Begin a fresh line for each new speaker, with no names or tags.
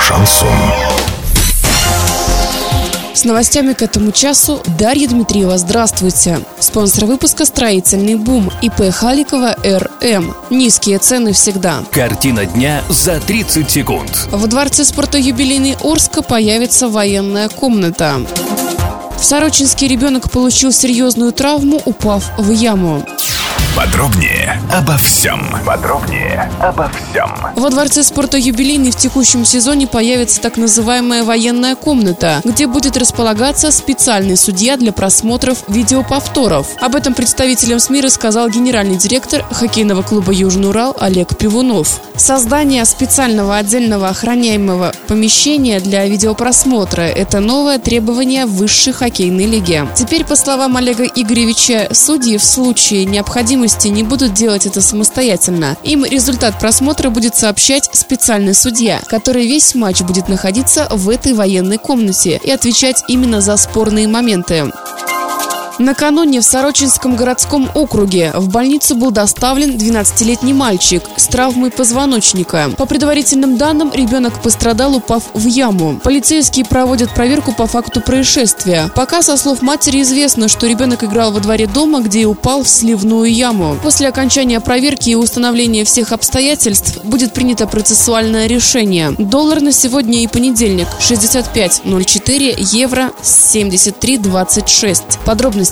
Шансон.
С новостями к этому часу Дарья Дмитриева. Здравствуйте. Спонсор выпуска «Строительный бум» ИП Халикова РМ. Низкие цены всегда.
Картина дня за 30 секунд.
В Дворце спорта юбилейный Орска появится военная комната. В Сорочинске ребенок получил серьезную травму, упав в яму.
Подробнее обо всем. Подробнее обо всем.
Во Дворце спорта «Юбилейный» в текущем сезоне появится так называемая военная комната, где будет располагаться специальный судья для просмотров видеоповторов. Об этом представителям СМИ рассказал генеральный директор хоккейного клуба «Южный Урал» Олег Пивунов. Создание специального отдельного охраняемого помещения для видеопросмотра – это новое требование высшей хоккейной лиги. Теперь, по словам Олега Игоревича, судьи в случае необходимости необходимости не будут делать это самостоятельно. Им результат просмотра будет сообщать специальный судья, который весь матч будет находиться в этой военной комнате и отвечать именно за спорные моменты. Накануне в Сорочинском городском округе в больницу был доставлен 12-летний мальчик с травмой позвоночника. По предварительным данным, ребенок пострадал, упав в яму. Полицейские проводят проверку по факту происшествия. Пока, со слов матери, известно, что ребенок играл во дворе дома, где и упал в сливную яму. После окончания проверки и установления всех обстоятельств будет принято процессуальное решение. Доллар на сегодня и понедельник 65.04, евро 73.26. Подробности